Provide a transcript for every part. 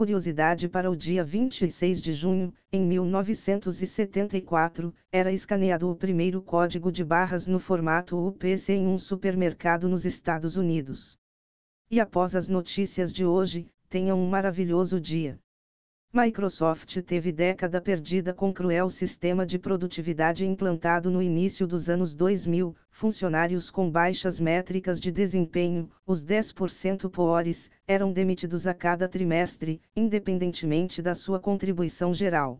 Curiosidade para o dia 26 de junho, em 1974, era escaneado o primeiro código de barras no formato UPC em um supermercado nos Estados Unidos. E após as notícias de hoje, tenham um maravilhoso dia. Microsoft teve década perdida com cruel sistema de produtividade implantado no início dos anos 2000, funcionários com baixas métricas de desempenho, os 10% piores, eram demitidos a cada trimestre, independentemente da sua contribuição geral.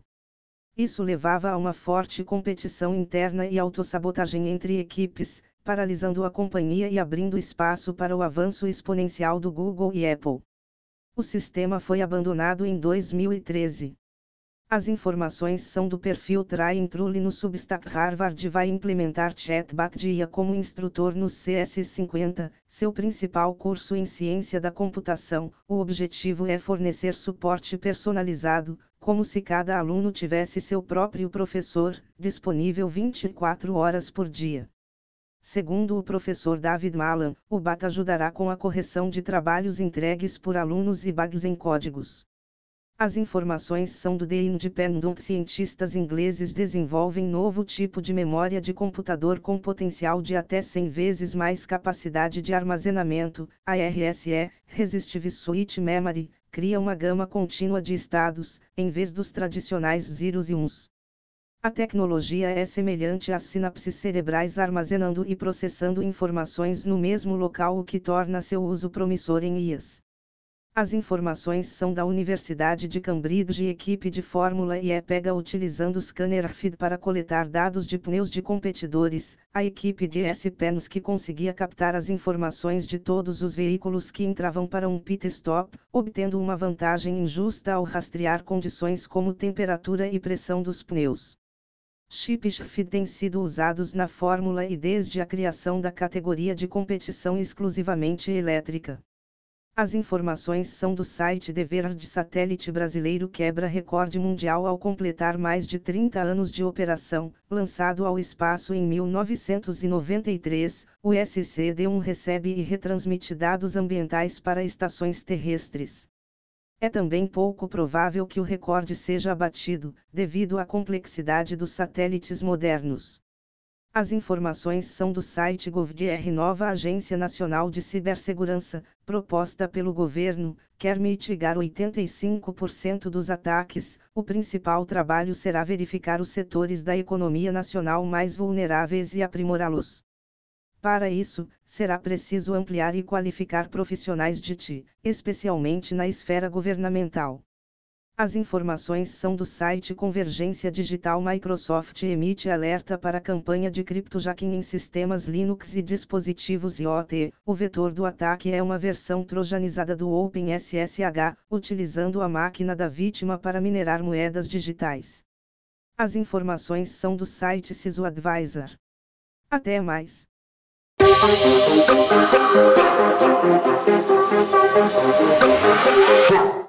Isso levava a uma forte competição interna e autossabotagem entre equipes, paralisando a companhia e abrindo espaço para o avanço exponencial do Google e Apple. O sistema foi abandonado em 2013. As informações são do perfil Try Trulli no Substack Harvard vai implementar Chatbot de IA como instrutor no CS50, seu principal curso em ciência da computação. O objetivo é fornecer suporte personalizado, como se cada aluno tivesse seu próprio professor, disponível 24 horas por dia. Segundo o professor David Malan, o BAT ajudará com a correção de trabalhos entregues por alunos e bugs em códigos. As informações são do The Independent. Cientistas ingleses desenvolvem novo tipo de memória de computador com potencial de até 100 vezes mais capacidade de armazenamento. A RSE, Resistive Switch Memory, cria uma gama contínua de estados, em vez dos tradicionais zeros e uns. A tecnologia é semelhante às sinapses cerebrais armazenando e processando informações no mesmo local, o que torna seu uso promissor em IAS. As informações são da Universidade de Cambridge e equipe de Fórmula E é pega utilizando scanner FID para coletar dados de pneus de competidores, a equipe de S-Pens que conseguia captar as informações de todos os veículos que entravam para um pit stop, obtendo uma vantagem injusta ao rastrear condições como temperatura e pressão dos pneus. Chips FID têm sido usados na Fórmula e desde a criação da categoria de competição exclusivamente elétrica. As informações são do site The Verge Satélite Brasileiro quebra recorde mundial ao completar mais de 30 anos de operação, lançado ao espaço em 1993, o SCD-1 recebe e retransmite dados ambientais para estações terrestres. É também pouco provável que o recorde seja abatido, devido à complexidade dos satélites modernos. As informações são do site GovDR Nova Agência Nacional de Cibersegurança, proposta pelo governo, quer mitigar 85% dos ataques. O principal trabalho será verificar os setores da economia nacional mais vulneráveis e aprimorá-los. Para isso, será preciso ampliar e qualificar profissionais de TI, especialmente na esfera governamental. As informações são do site Convergência Digital Microsoft emite alerta para a campanha de criptojacking em sistemas Linux e dispositivos IoT. O vetor do ataque é uma versão trojanizada do OpenSSH, utilizando a máquina da vítima para minerar moedas digitais. As informações são do site CISO Advisor. Até mais. Yeah.